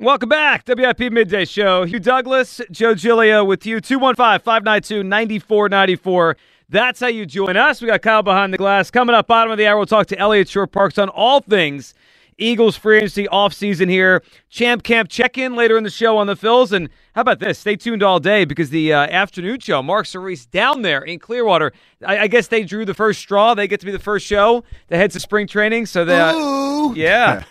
Welcome back, WIP Midday Show. Hugh Douglas, Joe Giglio with you, 215 592 9494. That's how you join us. We got Kyle behind the glass. Coming up, bottom of the hour, we'll talk to Eliot Shorr-Parks on all things Eagles free agency offseason here. Champ Camp check in later in the show on the Phils. And how about this? Stay tuned all day because the uh, afternoon show, Mark Cerise down there in Clearwater. I, I, guess they drew the first straw. They get to be the first show that heads to spring training. So they, uh, yeah,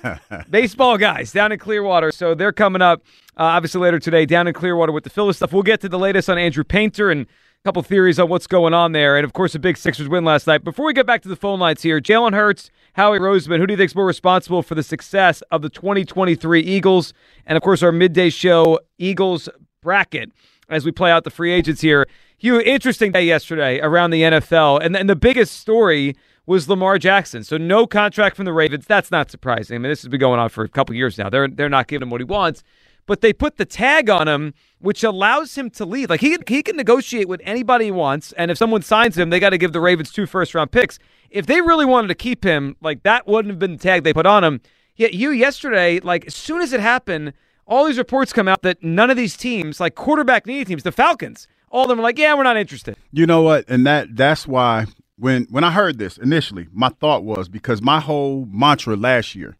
baseball guys down in Clearwater. So they're coming up uh, obviously later today down in Clearwater with the Phillies stuff. We'll get to the latest on Andrew Painter and couple theories on what's going on there. And of course, a big Sixers win last night. Before we get back to the phone lines here, Jalen Hurts, Howie Roseman, who do you think is more responsible for the success of the 2023 Eagles? And of course, our midday show, Eagles bracket, as we play out the free agents here. Hugh, interesting day yesterday around the NFL. And, and the biggest story was Lamar Jackson. So no contract from the Ravens. That's not surprising. I mean, this has been going on for a couple years now. They're, they're not giving him what he wants but they put the tag on him, which allows him to leave. Like he he can negotiate with anybody he wants, and if someone signs him, they got to give the Ravens two first round picks. If they really wanted to keep him, like that wouldn't have been the tag they put on him. Yet you yesterday, like as soon as it happened, all these reports come out that none of these teams, like quarterback needy teams, the Falcons, all of them are like, yeah, we're not interested. You know what? And that that's why when when I heard this initially, my thought was because my whole mantra last year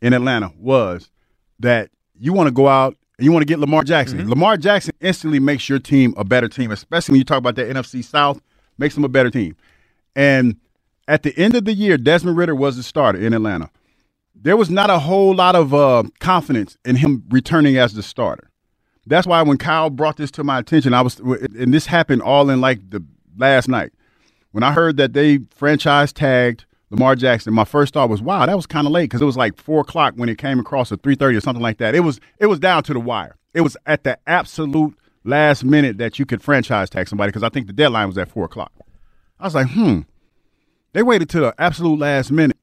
in Atlanta was that you want to go out and you want to get Lamar Jackson. Mm-hmm. Lamar Jackson instantly makes your team a better team, especially when you talk about that NFC South, makes them a better team. And at the end of the year, Desmond Ridder was the starter in Atlanta. There was not a whole lot of uh, confidence in him returning as the starter. That's why when Kyle brought this to my attention, I was, and this happened all in like the last night. When I heard that they franchise tagged Lamar Jackson, my first thought was, wow, that was kind of late because it was like four o'clock when it came across at three thirty or something like that. It was it was down to the wire. It was at the absolute last minute that you could franchise tag somebody because I think the deadline was at four o'clock. I was like, hmm, they waited to the absolute last minute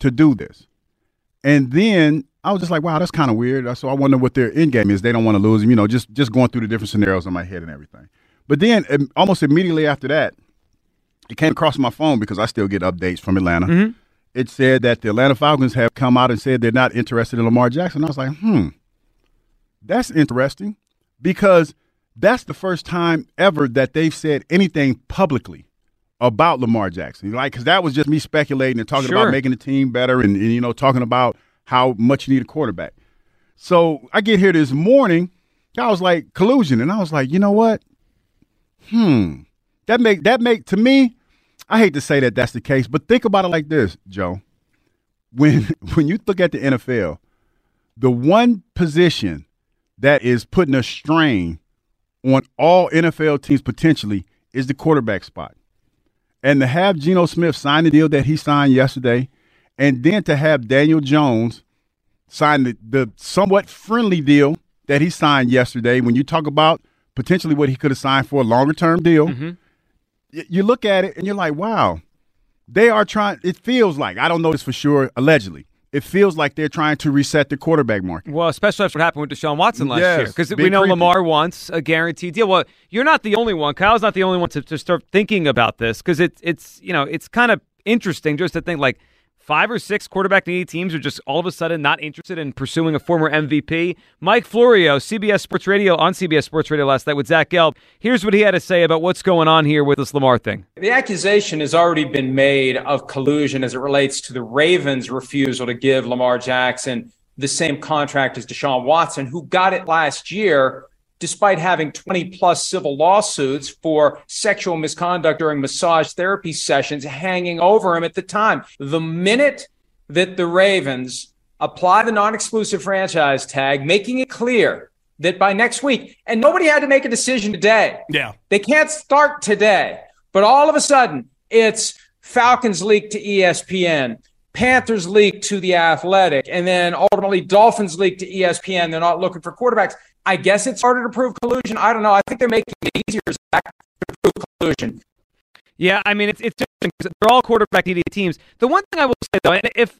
to do this, and then I was just like, wow, that's kind of weird. So I wonder what their end game is. They don't want to lose him, you know, just just going through the different scenarios in my head and everything. But then almost immediately after that, it came across my phone because I still get updates from Atlanta. Mm-hmm. It said that the Atlanta Falcons have come out and said they're not interested in Lamar Jackson. I was like, hmm, that's interesting because that's the first time ever that they've said anything publicly about Lamar Jackson. Like, because that was just me speculating and talking sure. about making the team better and, and, you know, talking about how much you need a quarterback. So I get here this morning, I was like, collusion. And I was like, you know what? Hmm. That make that make to me, I hate to say that that's the case, but think about it like this, Joe. When when you look at the NFL, the one position that is putting a strain on all NFL teams potentially is the quarterback spot. And to have Geno Smith sign the deal that he signed yesterday, and then to have Daniel Jones sign the, the somewhat friendly deal that he signed yesterday, when you talk about potentially what he could have signed for a longer term deal, mm-hmm you look at it and you're like, wow, they are trying. It feels like I don't know this for sure. Allegedly, it feels like they're trying to reset the quarterback market. Well, especially after what happened with Deshaun Watson last yes, year, because we know creepy. Lamar wants a guaranteed deal. Well, you're not the only one. Kyle's not the only one to, to start thinking about this because it's it's you know it's kind of interesting just to think like five or six quarterback needy teams are just all of a sudden not interested in pursuing a former MVP. Mike Florio, CBS Sports Radio on CBS Sports Radio last night with Zach Gelb. Here's what he had to say about what's going on here with this Lamar thing. The accusation has already been made of collusion as it relates to the Ravens' refusal to give Lamar Jackson the same contract as Deshaun Watson, who got it last year despite having 20 plus civil lawsuits for sexual misconduct during massage therapy sessions hanging over him at the time. The minute that the Ravens apply the non exclusive franchise tag, making it clear that by next week, and nobody had to make a decision today. Yeah. They can't start today, but all of a sudden it's Falcons leak to ESPN. Panthers leak to the Athletic, and then ultimately Dolphins leak to ESPN. They're not looking for quarterbacks. I guess it's harder to prove collusion. I don't know. I think they're making it easier to prove collusion. Yeah, I mean it's it's different cuz they're all quarterback needy teams. The one thing I will say though, and if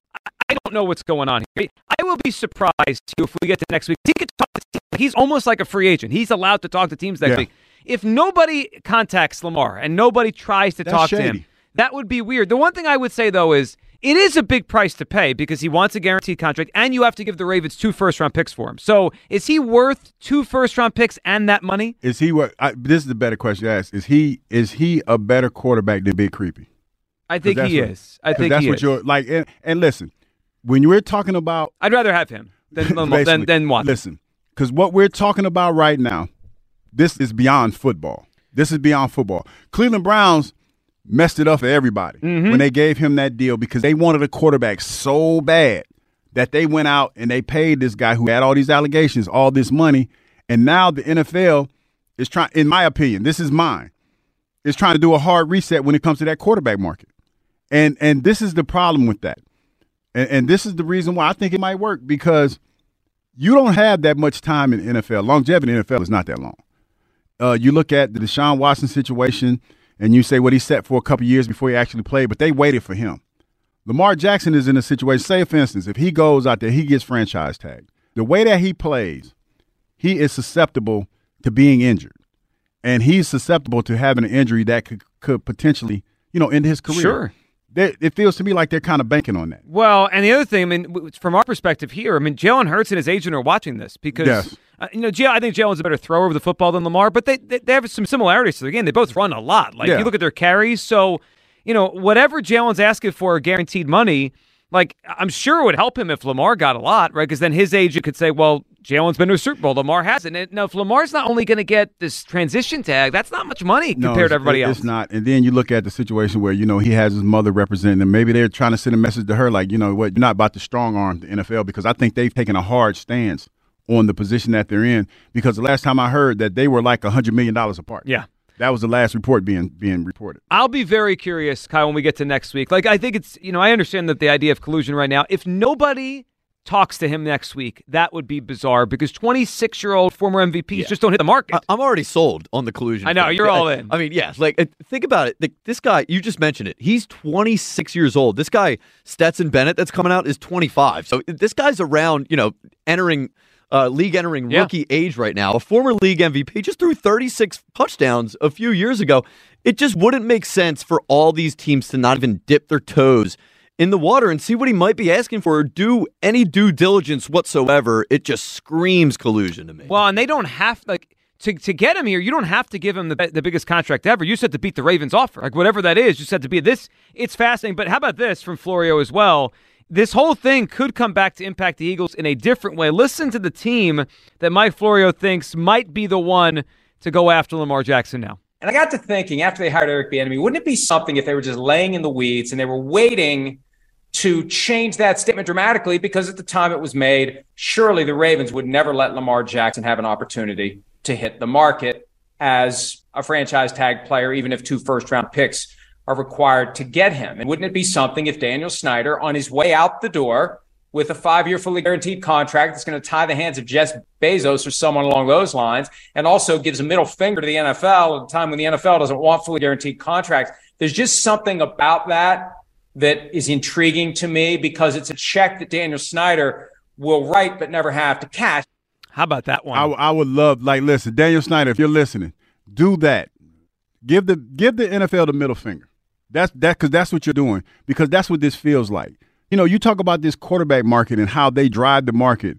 I don't know what's going on here, I will be surprised too if we get to next week. He could talk to teams. He's almost like a free agent. He's allowed to talk to teams next yeah. week. If nobody contacts Lamar and nobody tries to That's talk shady. to him, that would be weird. The one thing I would say though is it is a big price to pay because he wants a guaranteed contract and you have to give the Ravens two first round picks for him. So is he worth two first round picks and that money? Is he what? I, this is the better question to ask. Is he is he a better quarterback than Big Creepy? I think he what, is. I think that's what is. you're like. And, and, listen, when we're talking about, I'd rather have him than than, than Watson. Listen, because what we're talking about right now, this is beyond football. This is beyond football. Cleveland Browns messed it up for everybody mm-hmm. when they gave him that deal because they wanted a quarterback so bad that they went out and they paid this guy who had all these allegations all this money. And now the NFL is trying, in my opinion, this is mine, is trying to do a hard reset when it comes to that quarterback market. And and this is the problem with that. And, and this is the reason why I think it might work because you don't have that much time in NFL. Longevity in NFL is not that long. Uh, you look at the Deshaun Watson situation – and you say what he set for a couple years before he actually played, but they waited for him. Lamar Jackson is in a situation, say for instance, if he goes out there, he gets franchise tagged. The way that he plays, he is susceptible to being injured. And he's susceptible to having an injury that could, could potentially, you know, end his career. Sure it feels to me like they're kind of banking on that. Well, and the other thing, I mean, from our perspective here, I mean, Jalen Hurts and his agent are watching this because, yes. uh, you know, I think Jalen's a better thrower of the football than Lamar, but they, they, they have some similarities to the game. They both run a lot. Like, yeah. you look at their carries. So, you know, whatever Jalen's asking for guaranteed money – like I'm sure it would help him if Lamar got a lot, right? Because then his agent could say, "Well, Jalen's been to a Super Bowl, Lamar hasn't." And now, if Lamar's not only going to get this transition tag, that's not much money no, compared to everybody else. It's not. And then you look at the situation where you know he has his mother representing him. Maybe they're trying to send a message to her, like, you know what, you're not about to strong arm the NFL because I think they've taken a hard stance on the position that they're in. Because the last time I heard that they were like a hundred million dollars apart. Yeah. That was the last report being being reported. I'll be very curious, Kyle, when we get to next week. Like, I think it's you know, I understand that the idea of collusion right now. If nobody talks to him next week, that would be bizarre because 26 year old former MVPs yeah. just don't hit the market. I, am already sold on the collusion. I know thing. you're all in. I, I mean, yeah, like uh, think about it. Like, this guy, you just mentioned it. He's 26 years old. This guy Stetson Bennett that's coming out is 25. So this guy's around, you know, entering uh, league entering yeah. rookie age right now, a former league MVP, just threw 36 touchdowns a few years ago. It just wouldn't make sense for all these teams to not even dip their toes in the water and see what he might be asking for or do any due diligence whatsoever. It just screams collusion to me. Well, and they don't have like to, to get him here, you don't have to give him the, the biggest contract ever. You said to beat the Ravens offer, like whatever that is. You said to be this. It's fascinating. But how about this from Florio as well? this whole thing could come back to impact the Eagles in a different way. Listen to the team that Mike Florio thinks might be the one to go after Lamar Jackson now. And I got to thinking after they hired Eric Bieniemy, wouldn't it be something if they were just laying in the weeds and they were waiting to change that statement dramatically? Because at the time it was made, surely the Ravens would never let Lamar Jackson have an opportunity to hit the market as a franchise tag player, even if two first round picks are required to get him. And wouldn't it be something if Daniel Snyder, on his way out the door with a five year fully guaranteed contract that's going to tie the hands of Jeff Bezos or someone along those lines, and also gives a middle finger to the NFL at a time when the NFL doesn't want fully guaranteed contracts? There's just something about that that is intriguing to me because it's a check that Daniel Snyder will write but never have to cash. How about that one? I, I would love, like, listen, Daniel Snyder, if you're listening, do that. Give the give the NFL the middle finger. That's that because that's what you're doing because that's what this feels like. You know, you talk about this quarterback market and how they drive the market,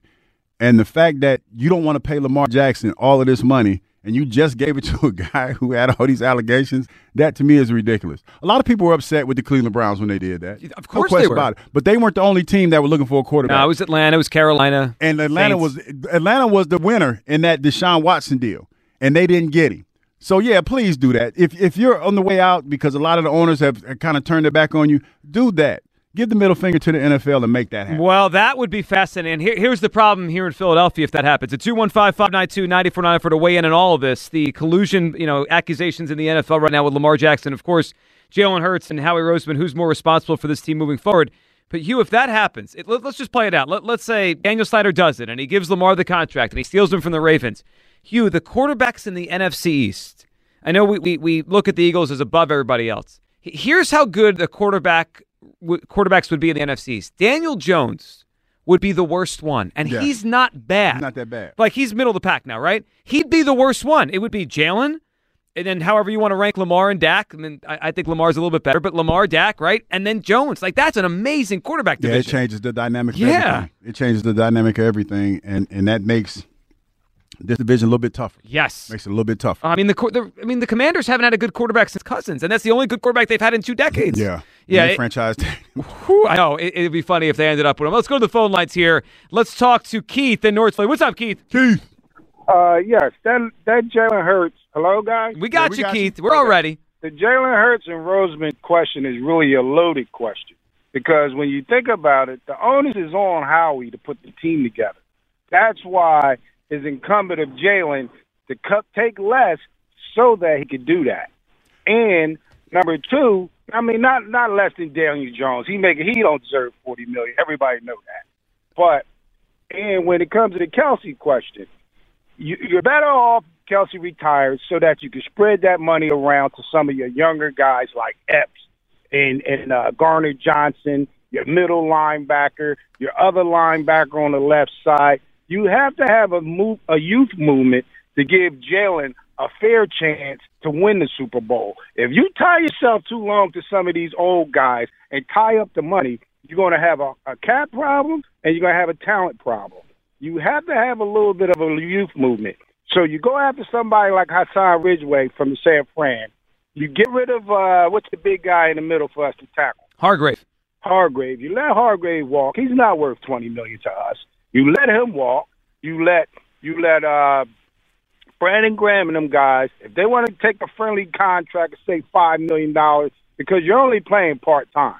and the fact that you don't want to pay Lamar Jackson all of this money and you just gave it to a guy who had all these allegations. That to me is ridiculous. A lot of people were upset with the Cleveland Browns when they did that. Of course, no they were. about it. But they weren't the only team that were looking for a quarterback. No, it was Atlanta. It was Carolina. And Atlanta Saints. was Atlanta was the winner in that Deshaun Watson deal, and they didn't get him. So yeah, please do that. If if you're on the way out because a lot of the owners have kind of turned their back on you, do that. Give the middle finger to the NFL and make that happen. Well, that would be fascinating. Here, here's the problem here in Philadelphia if that happens. It's 215-592-9494 to weigh in on all of this. The collusion, you know, accusations in the NFL right now with Lamar Jackson. Of course, Jalen Hurts and Howie Roseman, who's more responsible for this team moving forward. But Hugh, if that happens, it, let, us just play it out. Let, let's say Daniel Snyder does it and he gives Lamar the contract and he steals him from the Ravens. Hugh, the quarterbacks in the NFC East. I know we, we, we look at the Eagles as above everybody else. Here's how good the quarterback quarterbacks would be in the NFCs. Daniel Jones would be the worst one, and yeah. he's not bad. He's not that bad. Like he's middle of the pack now, right? He'd be the worst one. It would be Jalen, and then however you want to rank Lamar and Dak. I mean, I, I, think Lamar's a little bit better, but Lamar, Dak, right, and then Jones. Like that's an amazing quarterback division. Yeah, it changes the dynamic. yeah, everything. it changes the dynamic of everything, and and that makes this division a little bit tougher. Yes, makes it a little bit tougher. I mean, the, the I mean the Commanders haven't had a good quarterback since Cousins, and that's the only good quarterback they've had in two decades. Yeah, yeah, it, franchise. whew, I know it, would be funny if they ended up with him. Let's go to the phone lines here. Let's talk to Keith in North What's up, Keith? Keith. Uh, yes, that that Jalen Hurts. Hello, guys. We got yeah, we you, got Keith. You. We're all ready. The Jalen Hurts and Roseman question is really a loaded question because when you think about it, the onus is on Howie to put the team together. That's why it's incumbent of Jalen to cut, take less so that he could do that. And number two, I mean, not not less than Daniel Jones. He make he don't deserve forty million. Everybody know that. But and when it comes to the Kelce question, you, you're better off Kelce retires so that you can spread that money around to some of your younger guys like Epps and and uh, Gardner Johnson, your middle linebacker, your other linebacker on the left side. You have to have a move, a youth movement to give Jalen a fair chance to win the Super Bowl. If you tie yourself too long to some of these old guys and tie up the money, you're going to have a, a cap problem and you're going to have a talent problem. You have to have a little bit of a youth movement. So you go after somebody like Hassan Ridgeway from the San Fran. You get rid of uh, what's the big guy in the middle for us to tackle? Hargrave. Hargrave. You let Hargrave walk. He's not worth twenty million to us. You let him walk. You let you let uh, Brandon Graham and them guys. If they want to take a friendly contract and say five million dollars because you're only playing part time.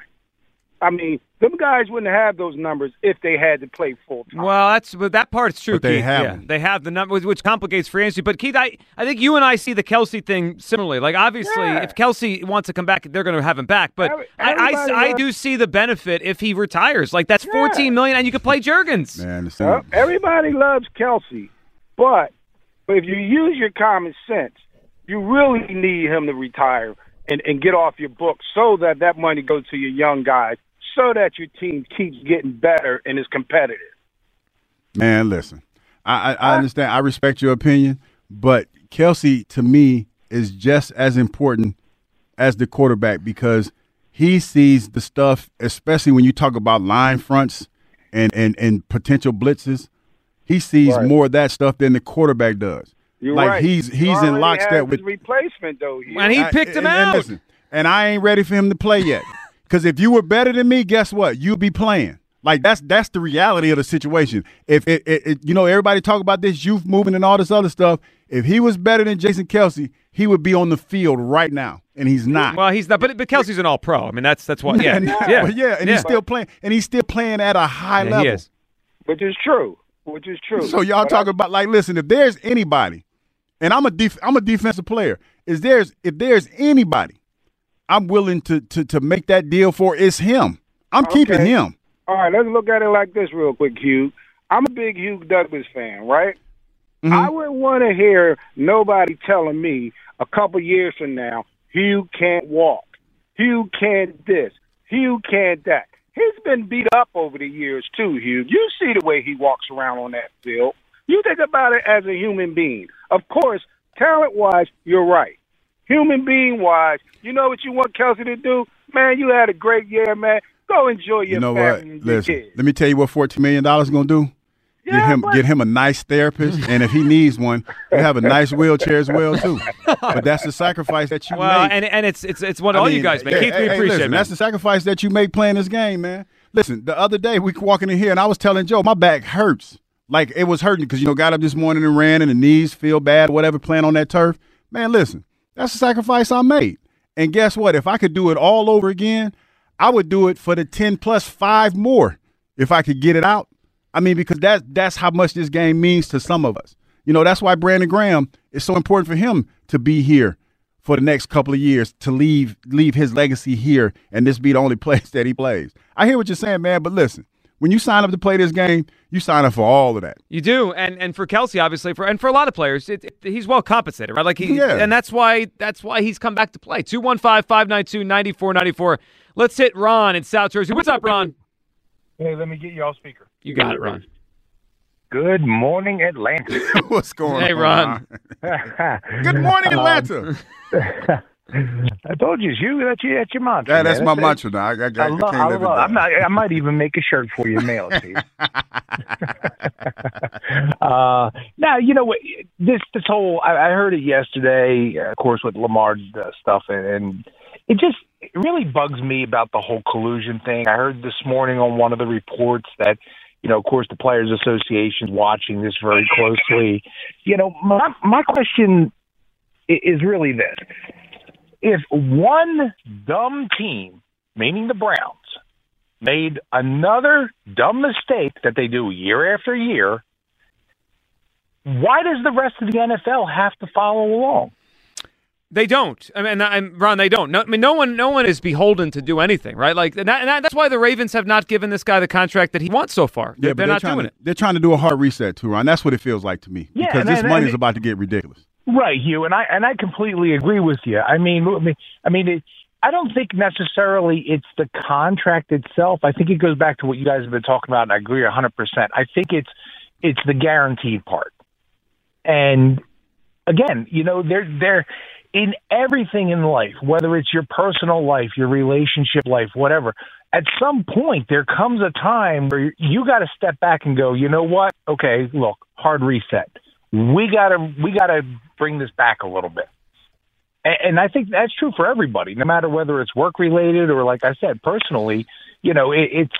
I mean, them guys wouldn't have those numbers if they had to play full time. Well, that's but that part's true. But they Keith. have yeah, they have the numbers, which complicates free agency. But Keith, I, I think you and I see the Kelce thing similarly. Like obviously, yeah. if Kelce wants to come back, they're going to have him back. But I, I, I, do see the benefit if he retires. Like that's yeah. fourteen million, and you could play Jurgens. Man, well, everybody loves Kelce, but if you use your common sense, you really need him to retire and, and get off your book so that that money goes to your young guys so that your team keeps getting better and is competitive. Man, listen, I, I, I understand. I respect your opinion, but Kelce, to me is just as important as the quarterback because he sees the stuff, especially when you talk about line fronts and and, and potential blitzes. He sees right. more of that stuff than the quarterback does. You're like right. he's he's in lockstep with replacement though. And he picked him and, out. And, listen, and I ain't ready for him to play yet. Because if you were better than me, guess what? You'd be playing. Like that's that's the reality of the situation. If it, it, it, you know everybody talk about this youth movement and all this other stuff, if he was better than Jason Kelce, he would be on the field right now, and he's not. Well, he's not. But, but Kelce's an All Pro. I mean, that's that's what. Yeah, yeah, yeah, yeah, and yeah. he's still playing, and he's still playing at a high yeah, level. He is. Which is true. Which is true. So y'all but talking I, about like, listen, if there's anybody, and I'm a def- I'm a defensive player. Is there's if there's anybody, I'm willing to to to make that deal for. It's him. I'm Okay. keeping him. All right, let's look at it like this real quick, Hugh. I'm a big Hugh Douglas fan, right? Mhm. I wouldn't want to hear nobody telling me a couple years from now, Hugh can't walk, Hugh can't this, Hugh can't that. He's been beat up over the years too, Hugh. You see the way he walks around on that field. You think about it as a human being. Of course, talent wise, you're right. Human being wise, you know what you want Kelce to do? Man, you had a great year, man. Go enjoy your You know what? family and your Listen, kids. let me tell you what fourteen million dollars gonna do. Get Yeah, him but- get him a nice therapist, and if he needs one, you have a nice wheelchair as well too. But that's the sacrifice that you Well, make. and and it's it's it's what I all mean, you guys make. hey, Keith, we hey, hey, appreciate listen, it. That's the sacrifice that you make playing this game, man. Listen, the other day we walking in here and I was telling Joe my back hurts. Like it was hurting because you know got up this morning and ran and the knees feel bad, whatever, playing on that turf. Man, listen, that's the sacrifice I made. And guess what? If I could do it all over again, I would do it for the ten plus five more if I could get it out. I mean, because that's that's how much this game means to some of us. You know, that's why Brandon Graham is so important for him to be here for the next couple of years to leave leave his legacy here and this be the only place that he plays. I hear what you're saying, man, but listen, when you sign up to play this game, you sign up for all of that. You do, and and for Kelce, obviously, for and for a lot of players, it, it, he's well compensated, right? Like he, Yeah. and that's why that's why he's come back to play. 215-592-9494. Let's hit Ron in South Jersey. What's up, Ron? Hey, let me get you all speaker. You got it, Ron. Good morning, Atlanta. What's going Hey, on? Hey, Ron. Good morning, Atlanta. I told you, it's you. That's your, that's your mantra. Yeah, that's man. my mantra now. I, I, I, I, can't love, I, live it love, I'm not, I might even make a shirt for you and mail it to you. uh, now, you know what? This this whole I, I heard it yesterday, uh, of course, with Lamar's uh, stuff, and, and it just it really bugs me about the whole collusion thing. I heard this morning on one of the reports that. You know, of course, the Players Association watching this very closely. You know, my my question is really this: if one dumb team, meaning the Browns, made another dumb mistake that they do year after year, why does the rest of the NFL have to follow along? They don't. I mean, I'm, Ron, they don't. No, I mean, no one, no one is beholden to do anything, right? Like, and, that, and that, that's why the Ravens have not given this guy the contract that he wants so far. They're, Yeah, but they're not trying doing to, it. They're trying to do a hard reset too, Ron. That's what it feels like to me. Yeah, because this money is about to get ridiculous. Right, Hugh, and I and I completely agree with you. I mean, I mean, I mean, it, I don't think necessarily it's the contract itself. I think it goes back to what you guys have been talking about, and I agree hundred percent. I think it's it's the guaranteed part. And again, you know, they're they're in everything in life, whether it's your personal life, your relationship life, whatever. At some point, there comes a time where you got to step back and go, you know what? Okay, look, hard reset. We gotta we gotta bring this back a little bit. And, and I think that's true for everybody, no matter whether it's work related or, like I said, personally. You know, it, it's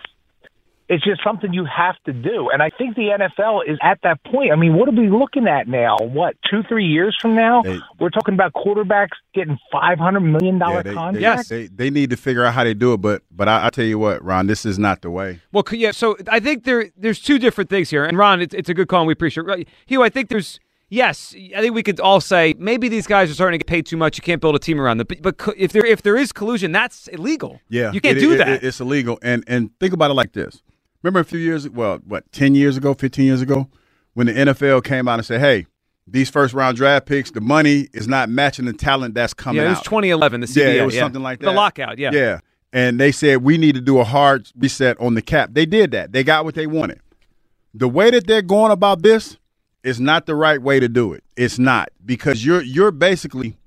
it's just something you have to do. And I think the NFL is at that point. I mean, what are we looking at now? What two, three years from now? They- We're talking about quarterbacks getting five hundred million dollar they, they, contracts. they, they need to figure out how they do it, but but I, I tell you what, Ron, this is not the way. Well, yeah. So I think there there's two different things here. And Ron, it's, it's a good call, and we appreciate. it. Right, Hugh, I think there's yes. I think we could all say maybe these guys are starting to get paid too much. You can't build a team around them. But, but if there if there is collusion, that's illegal. Yeah, you can't it- do it- that. it- it's illegal. And and think about it like this. Remember a few years, well, what, ten years ago, fifteen years ago, when the NFL came out and said, "Hey, these first round draft picks, the money is not matching the talent that's coming yeah, it was out." 2011. The CBA, yeah, it was something like that. The lockout. Yeah. yeah. And they said we need to do a hard reset on the cap. They did that. They got what they wanted. The way that they're going about this is not the right way to do it. It's not because you're you're basically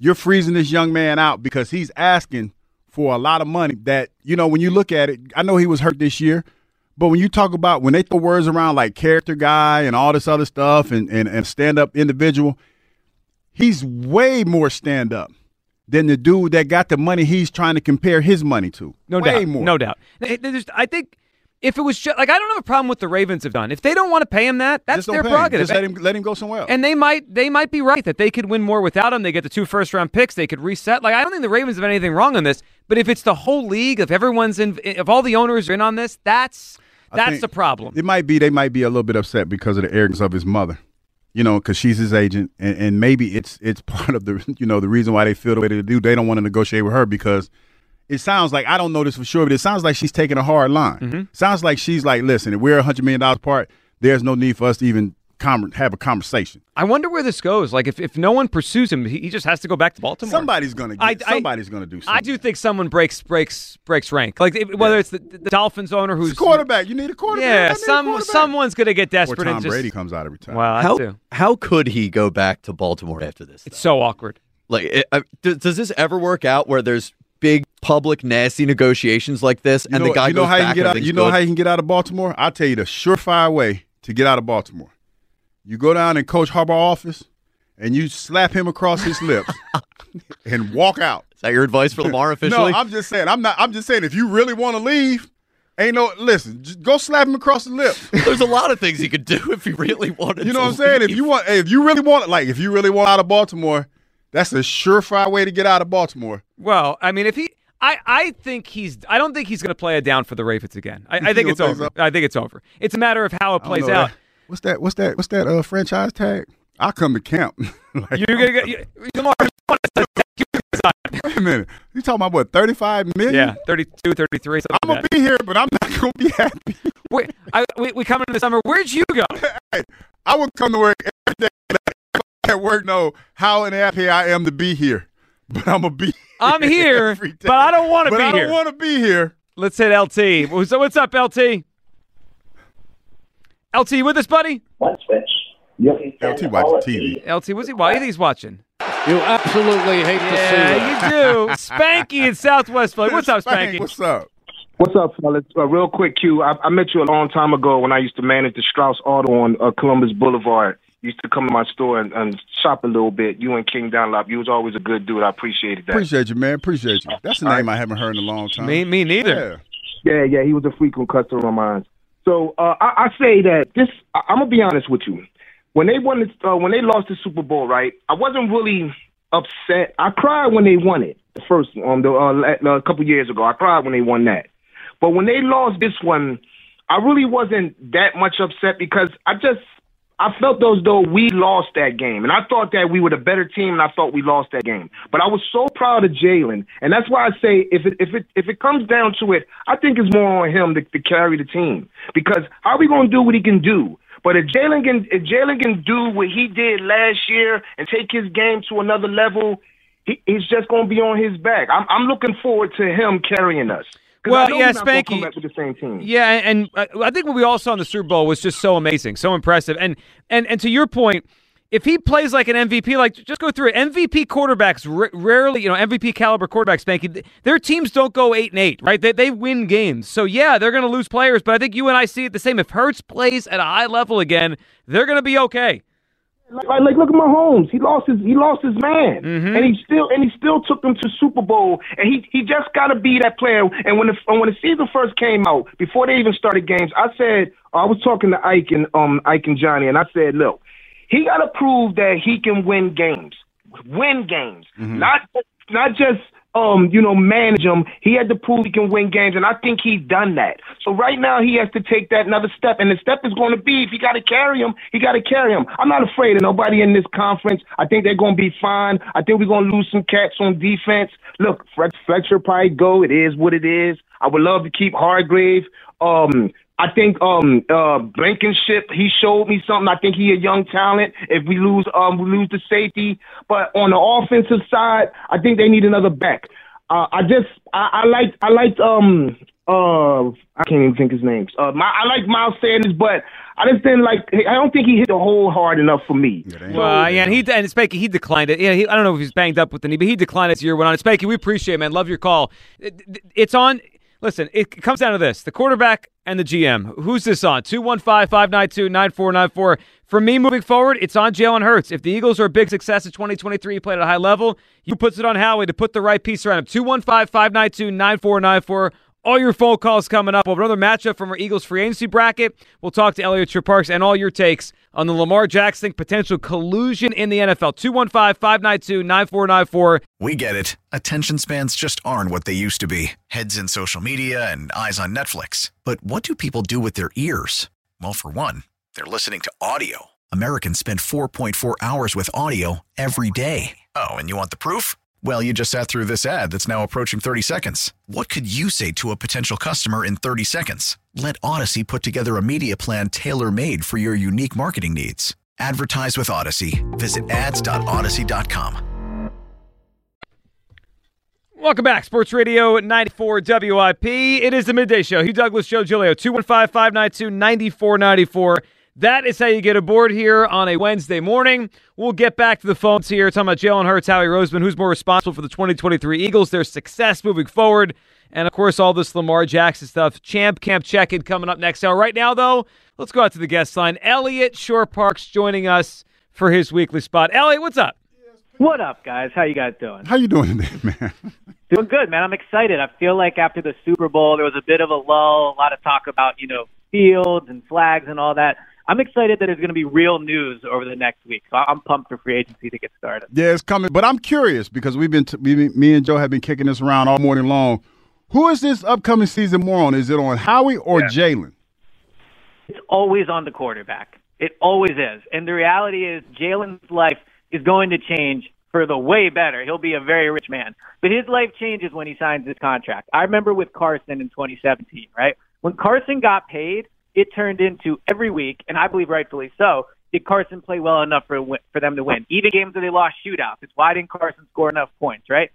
you're freezing this young man out because he's asking for a lot of money that you know when you look at it i know he was hurt this year but when you talk about when they throw words around like character guy and all this other stuff and, and, and stand up individual he's way more stand up than the dude that got the money he's trying to compare his money to No way doubt. more No doubt. I think if it was just like I don't have a problem with the Ravens have done. If they don't want to pay him that, that's their him. prerogative. Just let him let him go somewhere else. And they might they might be right that they could win more without him. They get the two first round picks. They could reset. Like I don't think the Ravens have anything wrong on this. But if it's the whole league, if everyone's in, if all the owners are in on this, that's that's the problem. It might be they might be a little bit upset because of the arrogance of his mother, you know, because she's his agent, and, and maybe it's it's part of the you know the reason why they feel the way they do. They don't want to negotiate with her because it sounds like I don't know this for sure, but it sounds like she's taking a hard line. Mm-hmm. Sounds like she's like, listen, if we're a hundred million dollars apart, there's no need for us to even com- have a conversation. I wonder where this goes. Like if, if no one pursues him, he, he just has to go back to Baltimore. Somebody's gonna get, I- I- somebody's gonna do something. I do think someone breaks breaks breaks rank. Like if, whether it's the, the Dolphins owner who's It's a quarterback. You need a quarterback. Yeah, some quarterback. someone's gonna get Or desperate Tom and just. Brady comes out every time. Well, How too. how could he go back to Baltimore after this? It's so awkward. Like, it, uh, does, does this ever work out where there's big public nasty negotiations like this, You and know, the guy you know goes how you back can get out. You know good? how you can get out of Baltimore. I'll tell you the surefire way to get out of Baltimore. You go down in Coach Harbaugh office and you slap him across his lips and walk out. Is that your advice for Lamar officially? No, I'm just saying. I'm not. I'm just saying. If you really want to leave, ain't no. Listen, just go slap him across the lip. There's a lot of things he could do if he really wanted. To. You know to what I'm saying? If you want, if you really want, like, if you really want out of Baltimore, that's a surefire way to get out of Baltimore. Well, I mean, if he, I, I think he's, I don't think he's going to play it down for the Ravens again. I, I think it's think over. so? I think it's over. It's a matter of how it plays out. that- What's that? What's that? What's that? Uh, franchise tag? I'll come to camp. like, You're gonna get you, Lamar. Wait a minute. You talking about what, 35 million? Yeah, 32, 33. I'm going to be here, but I'm not going to be happy. Wait, I, we, we come into the summer. Where'd you go? Hey, I would come to work every day. At work, know how happy I am to be here. But I'm going to be I'm here, but I don't want to be here. I don't want to be here. Let's hit LT. So what's up, LT? LT, you with us, buddy? Let's switch. LT watching TV. LT, what's he? Why is he watching? You absolutely hate yeah, to see that. you do. Spanky in Southwest Philly. What's up, Spanky? What's up? What's up, fellas? Uh, real quick, Q. I, I met you a long time ago when I used to manage the Strauss Auto on uh, Columbus Boulevard. You used to come to my store and, and shop a little bit. You and King Dunlap. You was always a good dude. I appreciated that. Appreciate you, man. Appreciate you. That's a name right. I haven't heard in a long time. Me, me neither. Yeah, yeah. yeah he was a frequent customer of mine. So uh, I, I say that this. I, I'm gonna be honest with you when they won the, uh, when they lost the Super Bowl, right? I wasn't really upset. I cried when they won it, the first um the uh, a couple years ago. I cried when they won that, but when they lost this one, I really wasn't that much upset because I just I felt as though we lost that game, and I thought that we were the better team, and I thought we lost that game. But I was so proud of Jalen, and that's why I say if it if it if it comes down to it, I think it's more on him to, to carry the team because how are we going to do what he can do? But if Jalen can, if Jalen can do what he did last year and take his game to another level, he, he's just going to be on his back. I'm, I'm looking forward to him carrying us. Well, yeah, Spanky. Yeah, and, and uh, I think what we all saw in the Super Bowl was just so amazing, so impressive. And and and to your point, if he plays like an MVP, like just go through it. MVP quarterbacks r- rarely, you know, MVP caliber quarterbacks, Spanky, their teams don't go eight and eight, right? They, they win games. So yeah, they're going to lose players, but I think you and I see it the same. If Hurts plays at a high level again, they're going to be okay. Like, like, look at Mahomes. He lost his he lost his man, mm-hmm. and he still and he still took them to Super Bowl. And he he just got to be that player. And when the when the season first came out, before they even started games, I said I was talking to Ike and um Ike and Johnny, and I said, look, he got to prove that he can win games, win games, mm-hmm. not not just um, you know, manage them. He had to prove he can win games, and I think he's done that. So right now he has to take that another step, and the step is going to be if he got to carry him, he got to carry him. I'm not afraid of nobody in this conference. I think they're going to be fine. I think we're going to lose some cats on defense. Look, Fletcher probably go. It is what it is. I would love to keep Hargrave. Um, I think um uh Blankenship, he showed me something. I think he a young talent. If we lose um we lose the safety. But on the offensive side, I think they need another back. Uh, I just I, I like I like um uh I can't even think his names. Uh my, I like Miles Sanders, but I just didn't like. I don't think he hit the hole hard enough for me. Well, yeah, and he and Spanky he declined it. Yeah, he, I don't know if he's banged up with the knee, but he declined it as year went on. Spanky, we appreciate, it, man. Love your call. It, it's on. Listen, it comes down to this the quarterback and the GM. Who's this on? 215 592 9494. For me moving forward, it's on Jalen Hurts. If the Eagles are a big success in 2023, he played at a high level, he puts it on Howie to put the right piece around him. 215 592 9494. All your phone calls coming up. We'll have another matchup from our Eagles free agency bracket. We'll talk to Eliot Shorr-Parks and all your takes on the Lamar Jackson potential collusion in the NFL. 215 592 9494. We get it. Attention spans just aren't what they used to be heads in social media and eyes on Netflix. But what do people do with their ears? Well, for one, they're listening to audio. Americans spend 4.4 hours with audio every day. Oh, and you want the proof? Well, you just sat through this ad that's now approaching 30 seconds. What could you say to a potential customer in 30 seconds? Let Audacy put together a media plan tailor made for your unique marketing needs. Advertise with Audacy. Visit ads.audacy.com. Welcome back, Sports Radio 94 WIP. It is the midday show. Hugh Douglas, Joe Giglio, 215 592 9494. That is how you get aboard here on a Wednesday morning. We'll get back to the phones here, talking about Jalen Hurts, Howie Roseman, who's more responsible for the 2023 Eagles, their success moving forward, and of course, all this Lamar Jackson stuff. Champ Camp check in coming up next hour. Right now, though, let's go out to the guest line. Eliot Shorr-Parks joining us for his weekly spot. Eliot, what's up? What up, guys? How you guys doing? How you doing today, man? doing good, man. I'm excited. I feel like after the Super Bowl, there was a bit of a lull, a lot of talk about, you know, fields and flags and all that. I'm excited that there's going to be real news over the next week. So I'm pumped for free agency to get started. Yeah, it's coming. But I'm curious because we've been, t- we, me and Joe have been kicking this around all morning long. Who is this upcoming season more on? Is it on Howie or yeah. Jalen? It's always on the quarterback. It always is. And the reality is, Jalen's life is going to change for the way better. He'll be a very rich man. But his life changes when he signs this contract. I remember with Carson in 2017, right? When Carson got paid, it turned into every week, and I believe rightfully so, did Carson play well enough for for them to win? Even games where they lost shootouts, it's why didn't Carson score enough points, right?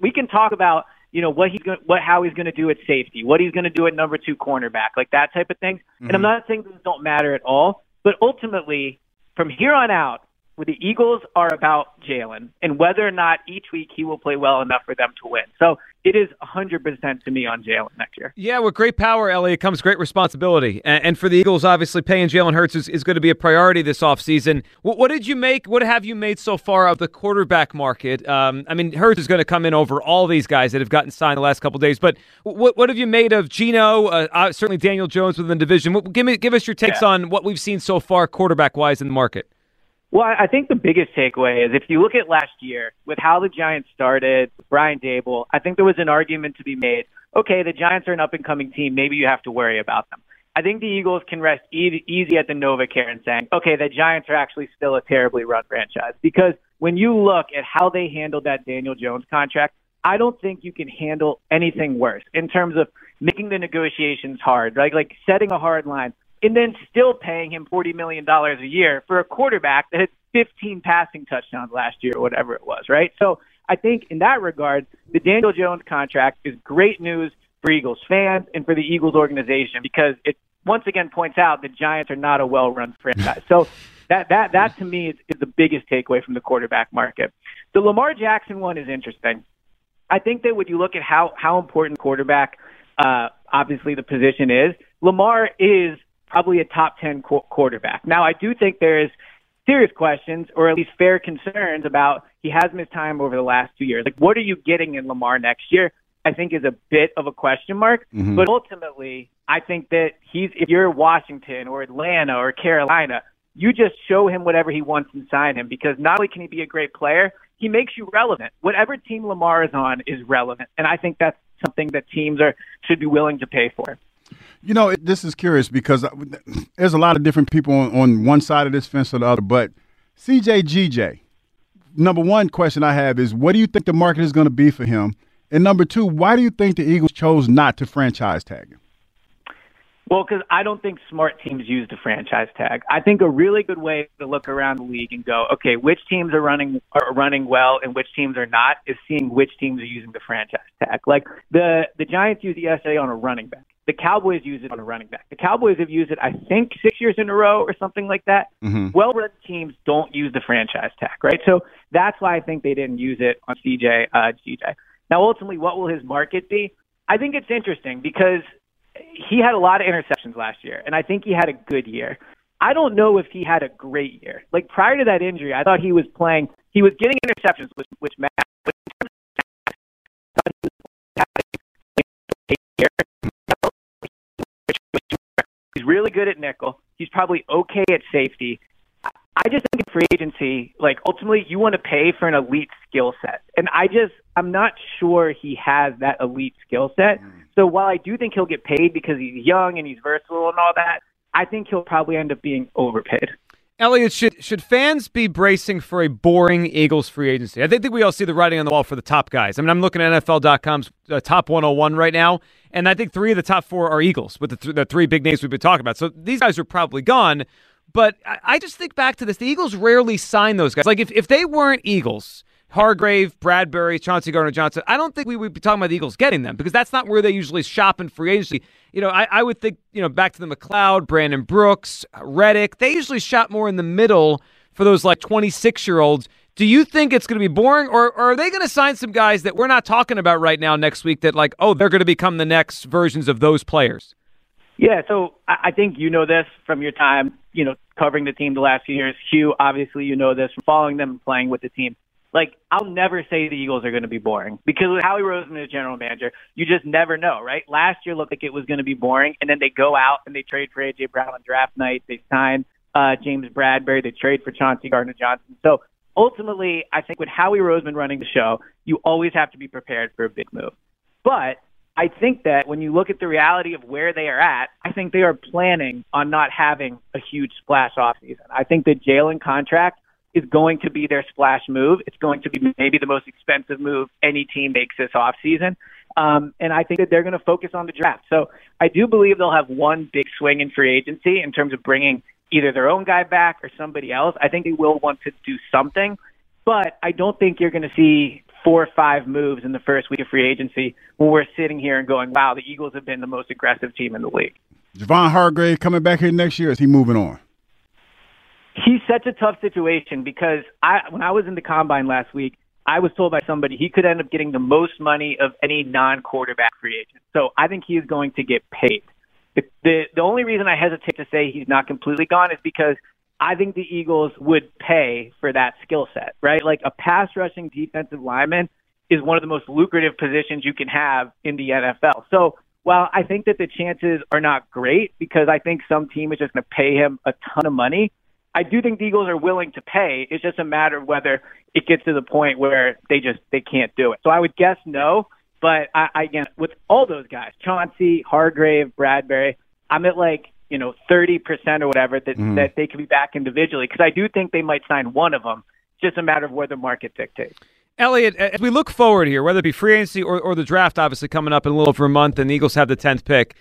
We can talk about you know what he's going, what how he's going to do at safety, what he's going to do at number two cornerback, like that type of thing. Mm-hmm. And I'm mm-hmm. not saying those don't matter at all, but ultimately, from here on out, where the Eagles are about Jalen and whether or not each week he will play well enough for them to win. So it is 100% to me on Jalen next year. Yeah, with great power, Eliot, comes great responsibility. And, for the Eagles, obviously, paying Jalen Hurts is, is, going to be a priority this offseason. What, what did you make, what have you made so far of the quarterback market? Um, I mean, Hurts is going to come in over all these guys that have gotten signed the last couple days, but what, what have you made of Geno, uh, uh, certainly Daniel Jones within the division? Give, me, give us your takes yeah. on what we've seen so far quarterback-wise in the market. Well, I think the biggest takeaway is if you look at last year with how the Giants started, Brian Daboll, I think there was an argument to be made. Okay, the Giants are an up and coming team. Maybe you have to worry about them. I think the Eagles can rest e- easy at the NovaCare and saying, okay, the Giants are actually still a terribly run franchise. Because when you look at how they handled that Daniel Jones contract, I don't think you can handle anything worse in terms of making the negotiations hard, right? Like setting a hard line and then still paying him $40 million a year for a quarterback that had 15 passing touchdowns last year or whatever it was, right? So I think in that regard, the Daniel Jones contract is great news for Eagles fans and for the Eagles organization because it once again points out the Giants are not a well-run franchise. So that that that to me is, is the biggest takeaway from the quarterback market. The Lamar Jackson one is interesting. I think that when you look at how how important quarterback, uh, obviously the position is, Lamar is probably a top 10 qu- quarterback. Now, I do think there is serious questions or at least fair concerns about he has missed time over the last two years. Like, what are you getting in Lamar next year? I think is a bit of a question mark. Mm-hmm. But ultimately, I think that he's, if you're Washington or Atlanta or Carolina, you just show him whatever he wants and sign him because not only can he be a great player, he makes you relevant. Whatever team Lamar is on is relevant. And I think that's something that teams are should be willing to pay for. You know, it, this is curious because uh, there's a lot of different people on, on one side of this fence or the other. But CJ GJ, number one question I have is what do you think the market is going to be for him? And number two, why do you think the Eagles chose not to franchise tag him? Well, because I don't think smart teams use the franchise tag. I think a really good way to look around the league and go, okay, which teams are running are running well and which teams are not, is seeing which teams are using the franchise tag. Like the the Giants use the SA on a running back. The Cowboys use it on a running back. The Cowboys have used it, I think, six years in a row or something like that. Mm-hmm. Well-run teams don't use the franchise tag, right? So that's why I think they didn't use it on CJ uh, GJ. Now, ultimately, what will his market be? I think it's interesting because he had a lot of interceptions last year, and I think he had a good year. I don't know if he had a great year. Like prior to that injury, I thought he was playing. He was getting interceptions, which which mattered. He's really good at nickel. He's probably okay at safety. I just think in free agency, like ultimately, you want to pay for an elite skill set, and I just I'm not sure he has that elite skill set. Mm. So while I do think he'll get paid because he's young and he's versatile and all that, I think he'll probably end up being overpaid. Eliot, should should fans be bracing for a boring Eagles free agency? I think we all see the writing on the wall for the top guys. I mean, I'm looking at NFL.com's uh, top 101 right now, and I think three of the top four are Eagles with the, th- the three big names we've been talking about. So these guys are probably gone. But I, I just think back to this: the Eagles rarely sign those guys. Like if if they weren't Eagles, Hargrave, Bradberry, Chauncey Gardner Johnson, I don't think we would be talking about the Eagles getting them because that's not where they usually shop in free agency. You know, I, I would think, you know, back to the McLeod, Brandon Brooks, Reddick, they usually shop more in the middle for those like 26 year olds. Do you think it's going to be boring, or, or are they going to sign some guys that we're not talking about right now next week that, like, oh, they're going to become the next versions of those players? Yeah, so I think you know this from your time, you know, covering the team the last few years. Hugh, obviously, you know this from following them and playing with the team like I'll never say the Eagles are going to be boring because with Howie Roseman as general manager, you just never know, right? Last year looked like it was going to be boring, and then they go out and they trade for AJ Brown on draft night. They sign uh, James Bradberry. They trade for Chauncey Gardner Johnson. So ultimately, I think with Howie Roseman running the show, you always have to be prepared for a big move. But I think that when you look at the reality of where they are at, I think they are planning on not having a huge splash offseason. I think the Jalen contract is going to be their splash move. It's going to be maybe the most expensive move any team makes this offseason. Um, and I think that they're going to focus on the draft. So I do believe they'll have one big swing in free agency in terms of bringing either their own guy back or somebody else. I think they will want to do something, but I don't think you're going to see four or five moves in the first week of free agency when we're sitting here and going, wow, the Eagles have been the most aggressive team in the league. Javon Hargrave coming back here next year? is he moving on? He's such a tough situation because I, when I was in the combine last week, I was told by somebody he could end up getting the most money of any non-quarterback free agent. So I think he is going to get paid. The, the the only reason I hesitate to say he's not completely gone is because I think the Eagles would pay for that skill set, right? Like a pass rushing defensive lineman is one of the most lucrative positions you can have in the NFL. So while I think that the chances are not great because I think some team is just going to pay him a ton of money, I do think the Eagles are willing to pay. It's just a matter of whether it gets to the point where they just they can't do it. So I would guess no. But I, I again with all those guys, Chauncey, Hargrave, Bradberry, I'm at like you know, 30% or whatever that, mm. that they could be back individually. Because I do think they might sign one of them. It's just a matter of where the market dictates. Eliot, as we look forward here, whether it be free agency or, or the draft, obviously coming up in a little over a month, and the Eagles have the 10th pick,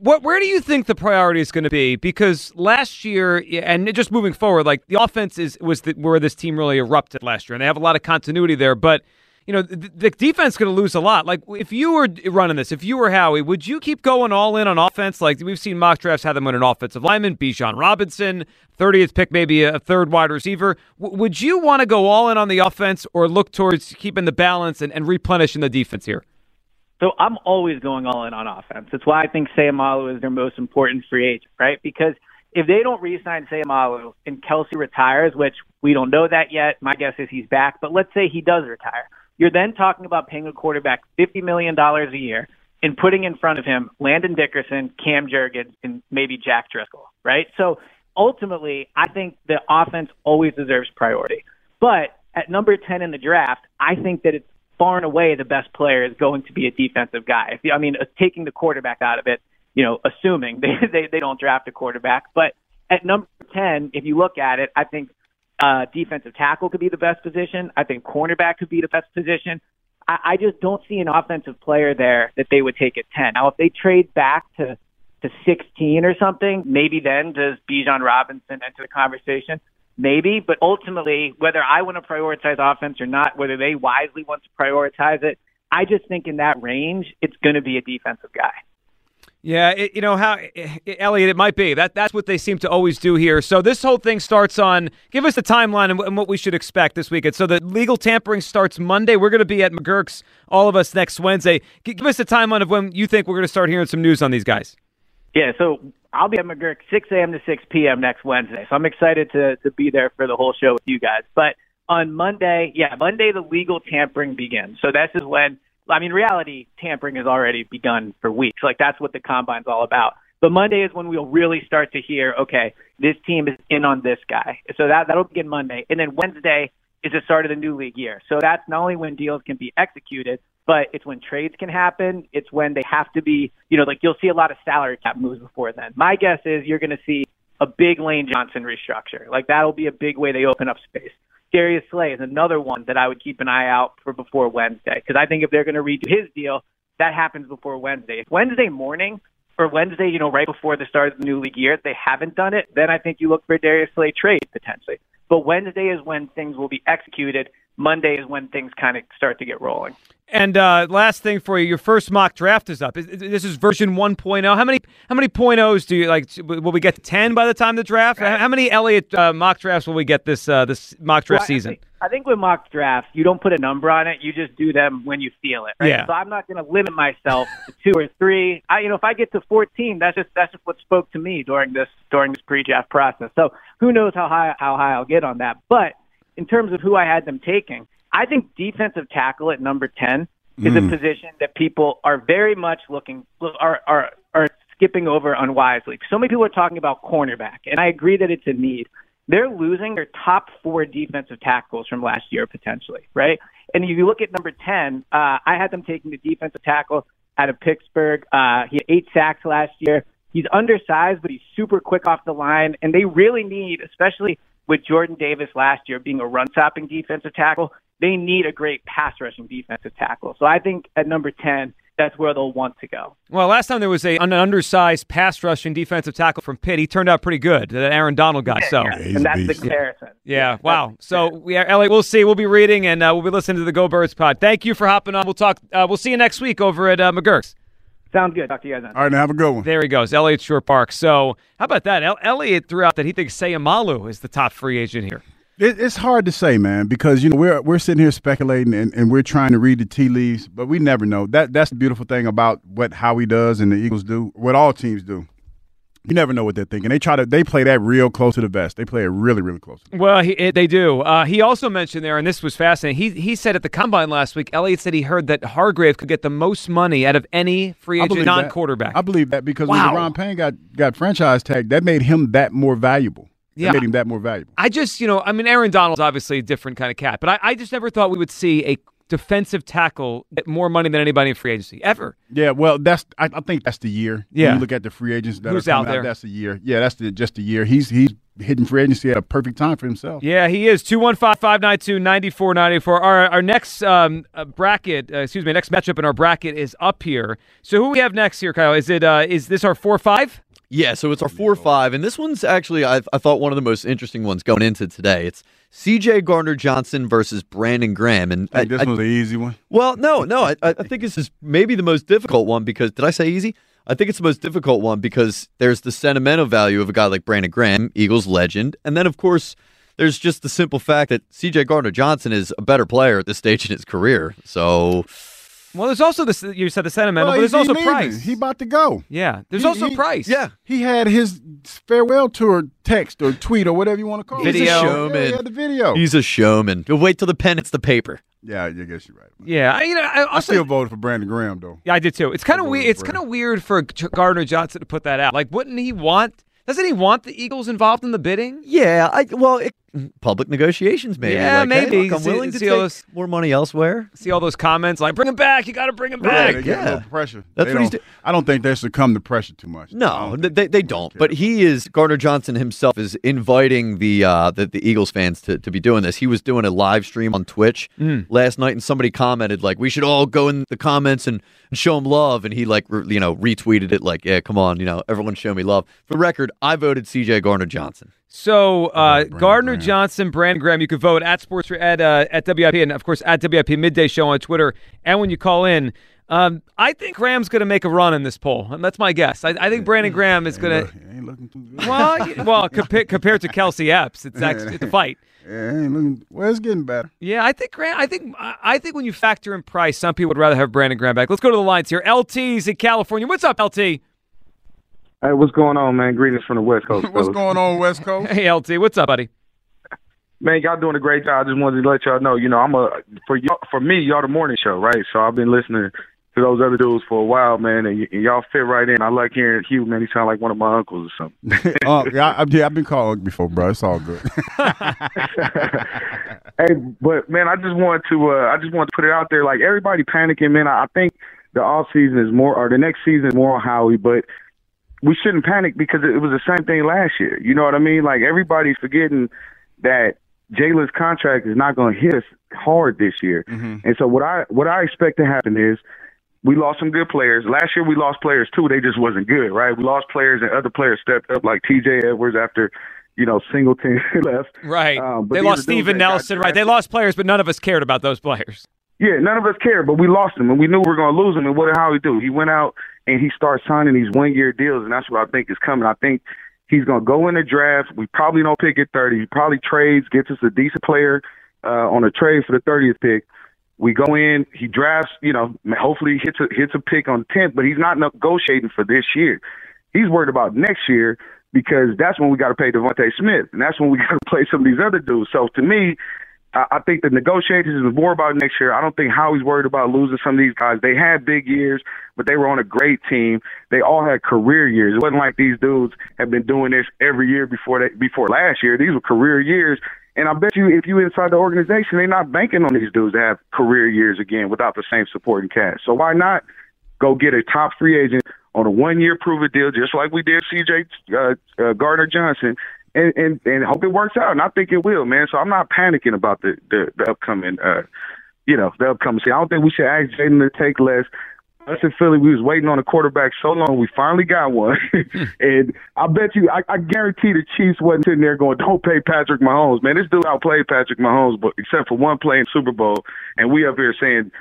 what, where do you think the priority is going to be? Because last year, and just moving forward, like the offense is was the, where this team really erupted last year, and they have a lot of continuity there. But you know, the, the defense going to lose a lot. Like, if you were running this, if you were Howie, would you keep going all in on offense? Like, we've seen mock drafts have them win an offensive lineman, Bijan Robinson, 30th pick, maybe a third wide receiver. W- would you want to go all in on the offense or look towards keeping the balance and, and replenishing the defense here? So I'm always going all in on offense. That's why I think Seumalo is their most important free agent, right? Because if they don't re-sign Seumalo and Kelce retires, which we don't know that yet, my guess is he's back. But let's say he does retire you're then talking about paying a quarterback $50 million a year and putting in front of him Landon Dickerson, Cam Jurgens, and maybe Jack Driscoll, right? So ultimately, I think the offense always deserves priority. But at number 10 in the draft, I think that it's far and away the best player is going to be a defensive guy. If, I mean, uh, taking the quarterback out of it, you know, assuming they, they, they don't draft a quarterback. But at number 10, if you look at it, I think uh, defensive tackle could be the best position. I think cornerback could be the best position. I, I just don't see an offensive player there that they would take at 10. Now, if they trade back to, to 16 or something, maybe then does Bijan Robinson enter the conversation? Maybe, but ultimately, whether I want to prioritize offense or not, whether they wisely want to prioritize it, I just think in that range, it's going to be a defensive guy. Yeah, it, you know how eh, Eliot, it might be that that's what they seem to always do here. So this whole thing starts on. Give us the timeline and, and what we should expect this weekend. So the legal tampering starts Monday. We're going to be at McGurk's, all of us next Wednesday. G- give us the timeline of when you think we're going to start hearing some news on these guys. Yeah, so I'll be at McGurk 6 a.m. to 6 p.m. next Wednesday. So I'm excited to to be there for the whole show with you guys. But on Monday, yeah, Monday the legal tampering begins. So this is when I mean, reality tampering has already begun for weeks. Like that's what the combine's all about. But Monday is when we'll really start to hear, okay, this team is in on this guy. So that that'll begin Monday, and then Wednesday is the start of the new league year. So that's not only when deals can be executed, but it's when trades can happen. It's when they have to be, you know, like you'll see a lot of salary cap moves before then. My guess is you're going to see a big Lane Johnson restructure. Like that'll be a big way they open up space. Darius Slay is another one that I would keep an eye out for before Wednesday because I think if they're going to redo his deal, that happens before Wednesday. If Wednesday morning or Wednesday, you know, right before the start of the new league year, they haven't done it, then I think you look for a Darius Slay trade potentially. But Wednesday is when things will be executed. Monday is when things kind of start to get rolling. And uh, last thing for you, your first mock draft is up. This is version 1.0. How many how many point O's do you like? Will we get to 10 by the time the draft? How many Eliot uh, mock drafts will we get this uh, this mock draft well, season? I think, with mock drafts, you don't put a number on it. You just do them when you feel it. Right? Yeah. So I'm not going to limit myself to two or three. I, you know, if I get to 14, that's just that's just what spoke to me during this during this pre-draft process. So who knows how high how high I'll get on that? But in terms of who I had them taking, I think defensive tackle at number 10 is mm. a position that people are very much looking are are are skipping over unwisely. So many people are talking about cornerback, and I agree that it's a need. They're losing their top four defensive tackles from last year potentially, right? And if you look at number ten, uh, I had them taking the defensive tackle out of Pittsburgh. Uh, he had eight sacks last year. He's undersized, but he's super quick off the line, and they really need, especially with Jordan Davis last year being a run stopping defensive tackle, they need a great pass rushing defensive tackle. So I think at number 10, that's where they'll want to go. Well, last time there was a an undersized pass rushing defensive tackle from Pitt. He turned out pretty good, that Aaron Donald guy. So, yeah, and that's the comparison. Yeah, yeah wow. So, we are, Eliot, we'll see. We'll be reading and uh, we'll be listening to the Go Birds pod. Thank you for hopping on. We'll talk. Uh, we'll see you next week over at uh, McGurk's. Sounds good. Talk to you guys then. All right, now have a good one. There he goes, Eliot Shorr-Parks. So, how about that? El- Eliot threw out that he thinks Seumalo is the top free agent here. It, it's hard to say, man, because you know we're we're sitting here speculating and, and we're trying to read the tea leaves, but we never know. That that's the beautiful thing about what Howie does and the Eagles do, what all teams do. You never know what they're thinking. They try to they play that real close to the vest. They play it really really close. Well, he, it, they do. Uh, he also mentioned there, and this was fascinating. He he said at the combine last week, Eliot said he heard that Hargrave could get the most money out of any free agent non quarterback. I believe that because wow. when Ron Payne got got franchise tag, that made him that more valuable. Yeah, made him that more valuable. I just, you know, I mean, Aaron Donald's obviously a different kind of cat, but I, I just never thought we would see a defensive tackle get more money than anybody in free agency ever. Yeah, well, that's I, I think that's the year. Yeah, when you look at the free agents that Who's are out there. Out, that's the year. Yeah, that's the, just the year. He's he's hitting free agency at a perfect time for himself. Yeah, he is. 215-592-9494. Our our next um, uh, bracket, uh, excuse me, next matchup in our bracket is up here. So who we have next here, Kyle? Is it uh, is this our four five? Yeah, so it's our four or five, and this one's actually I, I thought one of the most interesting ones going into today. It's C.J. Gardner Johnson versus Brandon Graham, and I, this I, was an easy one. Well, no, no, I, I think this is maybe the most difficult one because did I say easy? I think it's the most difficult one because there's the sentimental value of a guy like Brandon Graham, Eagles legend, and then of course there's just the simple fact that C.J. Gardner Johnson is a better player at this stage in his career. So well, there's also this. You said the sentimental, well, but there's also leaving. price. He about to go. Yeah, there's he, also he, price. Yeah, he had his farewell tour text or tweet or whatever you want to call video. it. He's a showman. Yeah, the video. He's a showman. You'll wait till the pen hits the paper. Yeah, I guess you're right. Yeah, I, you know, I, also, I still voted for Brandon Graham though. Yeah, I did too. It's kind of weird. It's kind of weird for Gardner Johnson to put that out. Like, wouldn't he want? Doesn't he want the Eagles involved in the bidding? Yeah, I well, it, public negotiations maybe. Yeah, like, maybe. Hey, look, I'm see, willing to see take all those, more money elsewhere. See all those comments like, "Bring him back! You got to bring him back!" Right, yeah, pressure. That's they what he's. Do- Do- I don't think they succumb to pressure too much. no, don't they they don't. But he is Gardner Johnson himself is inviting the uh, the, the Eagles fans to, to be doing this. He was doing a live stream on Twitch Mm. last night, and somebody commented like, "We should all go in the comments and, and show him love." And he like re- you know retweeted it like, "Yeah, come on, you know, everyone show me love." For the record, I voted C.J. Gardner Johnson. So uh, Brandon Gardner Graham. Johnson, Brandon Graham. You can vote at Sports at uh, at WIP and of course at WIP Midday Show on Twitter. And when you call in, um, I think Graham's going to make a run in this poll. And that's my guess. I, I think Brandon Graham is going to. ain't looking too good. Well, well, compa- compared to Kelce Epps, it's actually it's a fight. Yeah, ain't looking. Well, it's getting better. Yeah, I think Graham. I think I I think when you factor in price, some people would rather have Brandon Graham back. Let's go to the lines here. LT's in California. What's up, LT? Hey, what's going on, man? Greetings from the West Coast. What's fellas. going on, West Coast? Hey, LT. What's up, buddy? Man, y'all doing a great job. I just wanted to let y'all know, you know, I'm a for y'all, for me, y'all the morning show, right? So I've been listening to those other dudes for a while, man, and, y- and y'all fit right in. I like hearing Hugh, man. He sound like one of my uncles or something. oh, yeah, I, yeah, I've been called before, bro. It's all good. hey, but man, I just want to uh, I just want to put it out there. Like everybody panicking, man. I I think the off season is more, or the next season is more on Howie, but we shouldn't panic because it was the same thing last year. You know what I mean? Like everybody's forgetting that Jalen's contract is not going to hit us hard this year. And so what I what I expect to happen is we lost some good players. Last year we lost players too. They just wasn't good, right? We lost players and other players stepped up like T.J. Edwards after you know Singleton left. Right. Um, they lost Steven Nelson. Right. They lost players, but none of us cared about those players. Yeah, none of us cared, but we lost him, and we knew we were going to lose him. And what did Howie do? He went out and he starts signing these one-year deals, and that's what I think is coming. I think he's going to go in the draft. We probably don't pick at 30. He probably trades, gets us a decent player uh, on a trade for the 30th pick. We go in, he drafts, you know, hopefully hits a, hits a pick on 10th, but he's not negotiating for this year. He's worried about next year because that's when we got to pay DeVonta Smith, and that's when we got to play some of these other dudes. So to me, I, think the negotiations is more about next year. I don't think Howie's worried about losing some of these guys. They had big years, but they were on a great team. They all had career years. It wasn't like these dudes have been doing this every year before they, before last year. These were career years. And I bet you if you inside the organization, they're not banking on these dudes to have career years again without the same supporting cast. So why not go get a top free agent on a one year prove it deal, just like we did CJ uh, uh, Gardner Johnson, and, and and hope it works out. And I think it will, man. So I'm not panicking about the the, the upcoming, uh, you know, the upcoming season. I don't think we should ask Jayden to take less. Us in Philly, we was waiting on a quarterback so long. We finally got one, and I bet you, I, I guarantee the Chiefs wasn't sitting there going, "Don't pay Patrick Mahomes, man." This dude outplayed Patrick Mahomes, but except for one play in Super Bowl, and we up here saying,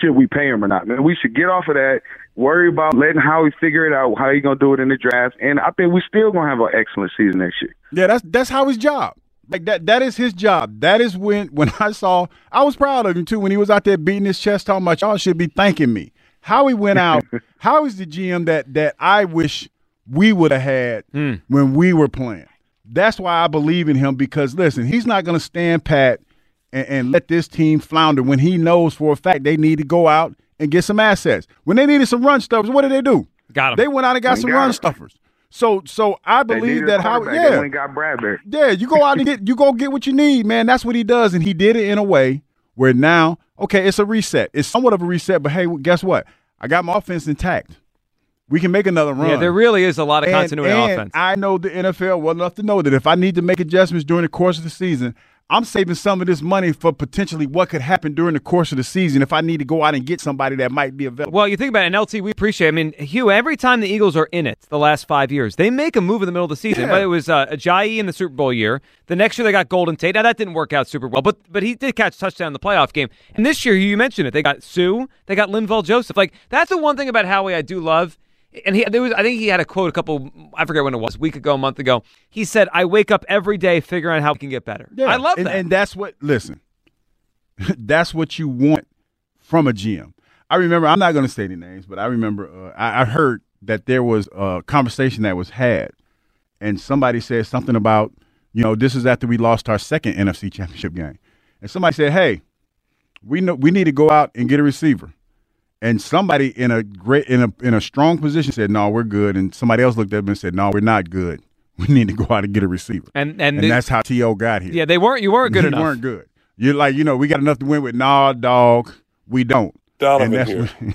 "Should we pay him or not?" Man, we should get off of that. Worry about letting Howie figure it out how he gonna do it in the draft, and I think we still gonna have an excellent season next year. Yeah, that's that's how his job. Like that that is his job. That is when when I saw I was proud of him too when he was out there beating his chest talking about y'all should be thanking me. How he went out. how is the GM that that I wish we would have had Mm. when we were playing. That's why I believe in him because listen, he's not going to stand pat and, and let this team flounder when he knows for a fact they need to go out and get some assets. When they needed some run stuffers, what did they do? Got him. They went out and got some got run stuffers. So so I believe that how yeah, They got Bradberry. yeah, you go out and get you go get what you need, man. That's what he does, and he did it in a way where now, okay, it's a reset. It's somewhat of a reset, but hey, guess what? I got my offense intact. We can make another run. Yeah, there really is a lot of And- continuity and on offense. I know the NFL well enough to know that if I need to make adjustments during the course of the season, I'm saving some of this money for potentially what could happen during the course of the season if I need to go out and get somebody that might be available. Well, you think about it, and LT, we appreciate. it. I mean, Hugh, every time the Eagles are in it, the last five years, they make a move in the middle of the season. Yeah. But it was uh, Ajayi in the Super Bowl year. The next year they got Golden Tate. Now that didn't work out super well, but but he did catch a touchdown in the playoff game. And this year, you mentioned it, they got Suh, they got Linval Joseph. Like that's the one thing about Howie I do love. And he, there was, I think he had a quote a couple, I forget when it was, a week ago, a month ago. He said, "I wake up every day figuring out how we can get better." Yeah, I love and, that. And that's what listen. that's what you want from a GM. I remember. I'm not going to say any names, but I remember. Uh, I, I heard that there was a conversation that was had, and somebody said something about, you know, this is after we lost our second NFC Championship game, and somebody said, "Hey, we know we need to go out and get a receiver." And somebody in a great in a in a strong position said, "No, we're good." And somebody else looked at them and said, "No, we're not good. We need to go out and get a receiver." and and, and they- that's how T.O. got here. yeah, they weren't. You weren't good you enough. weren't good. You're like, you know, we got enough to win with. Nah, dog, we don't. Donovan And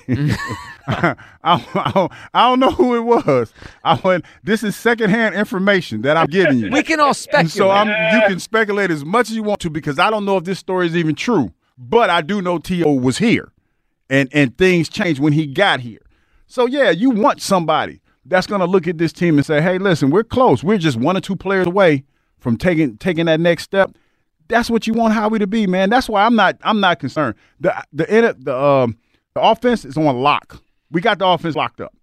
here. I, I, don't- I don't know who it was. I went. This is secondhand information that I'm giving you. We can all And speculate. so I'm. You can speculate as much as you want to because I don't know if this story is even true. But I do know T.O. was here, and and things changed when he got here. So yeah, you want somebody that's going to look at this team and say, "Hey, listen, we're close. We're just one or two players away from taking taking that next step." That's what you want Howie to be, man. That's why I'm not I'm not concerned. The the the um the offense is on lock. We got the offense locked up.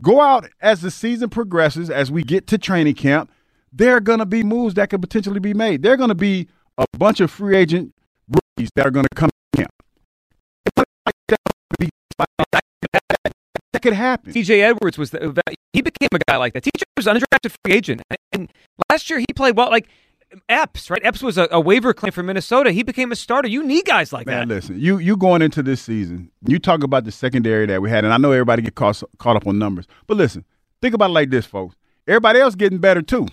Go out as the season progresses, as we get to training camp. There are going to be moves that could potentially be made. There are going to be a bunch of free agent rookies that are going to come That could happen. TJ Edwards was the, he became a guy like that. TJ was an undrafted free agent, and last year he played well. Like Epps, right? Epps was a, a waiver claim for Minnesota. He became a starter. You need guys like Man, that. listen, you you going into this season, you talk about the secondary that we had, and I know everybody get caught caught up on numbers, but listen, think about it like this, folks. Everybody else getting better too.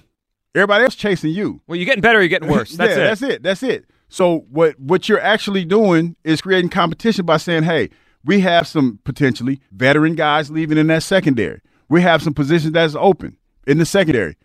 Everybody else chasing you. Well, you're getting better. or You're getting worse. That's yeah, it. that's it. That's it. So what what you're actually doing is creating competition by saying, hey, we have some potentially veteran guys leaving in that secondary. We have some positions that's open in the secondary.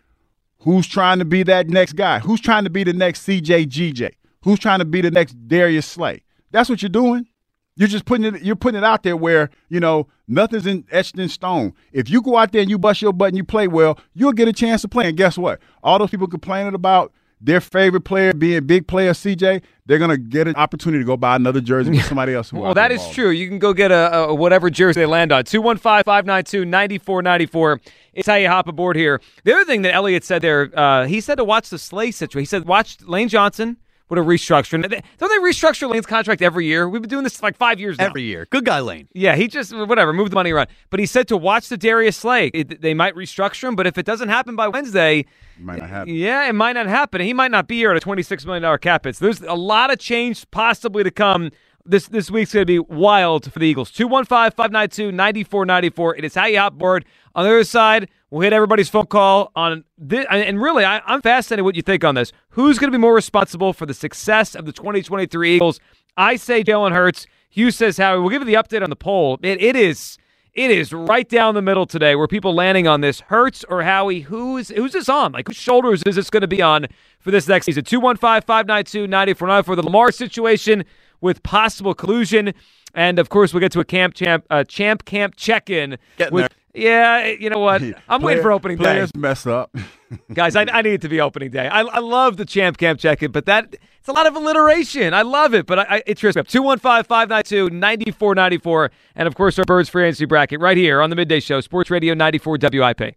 Who's trying to be that next guy? Who's trying to be the next CJ GJ? Who's trying to be the next Darius Slay? That's what you're doing. You're just putting it. You're putting it out there where you know nothing's in, etched in stone. If you go out there and you bust your butt and you play well, you'll get a chance to play. And guess what? All those people complaining about their favorite player being big player CJ, they're gonna get an opportunity to go buy another jersey with somebody else. Who Well, that is true. You can go get a, a whatever jersey they land on. 215 592 9494. It's how you hop aboard here. The other thing that Eliot said there, uh, he said to watch the Slay situation. He said, watch Lane Johnson with a restructure. And they- Don't they restructure Lane's contract every year? We've been doing this like five years now. Every year. Good guy Lane. Yeah, he just whatever, move the money around. But he said to watch the Darius Slay. It, they might restructure him, but if it doesn't happen by Wednesday, Might not happen. yeah, it might not happen. He might not be here at a twenty-six million dollar cap hit. So there's a lot of change possibly to come. This this week's going to be wild for the Eagles. 215-592-9494. It is how you hop board. On the other side, we'll hit everybody's phone call on this. And really, I, I'm fascinated what you think on this. Who's going to be more responsible for the success of the 2023 Eagles? I say Jalen Hurts. Hugh says Howie. We'll give you the update on the poll. It, it is It is right down the middle today. Where people landing on this Hurts or Howie? Who's who's this on? Like whose shoulders is this going to be on for this next season? 215-592-9494 for the Lamar situation with possible collusion. And of course, we'll get to a camp champ uh, champ camp check in. Getting Yeah, eh, you know what? I'm waiting for opening day. Players mess up. Guys, I, I need it to be opening day. I, I love the champ camp in, but that it's a lot of alliteration. I love it, but I, I, it trips me up. 215 592 9494. And of course, our Birds Free Agency bracket right here on the Midday Show, Sports Radio 94 WIP.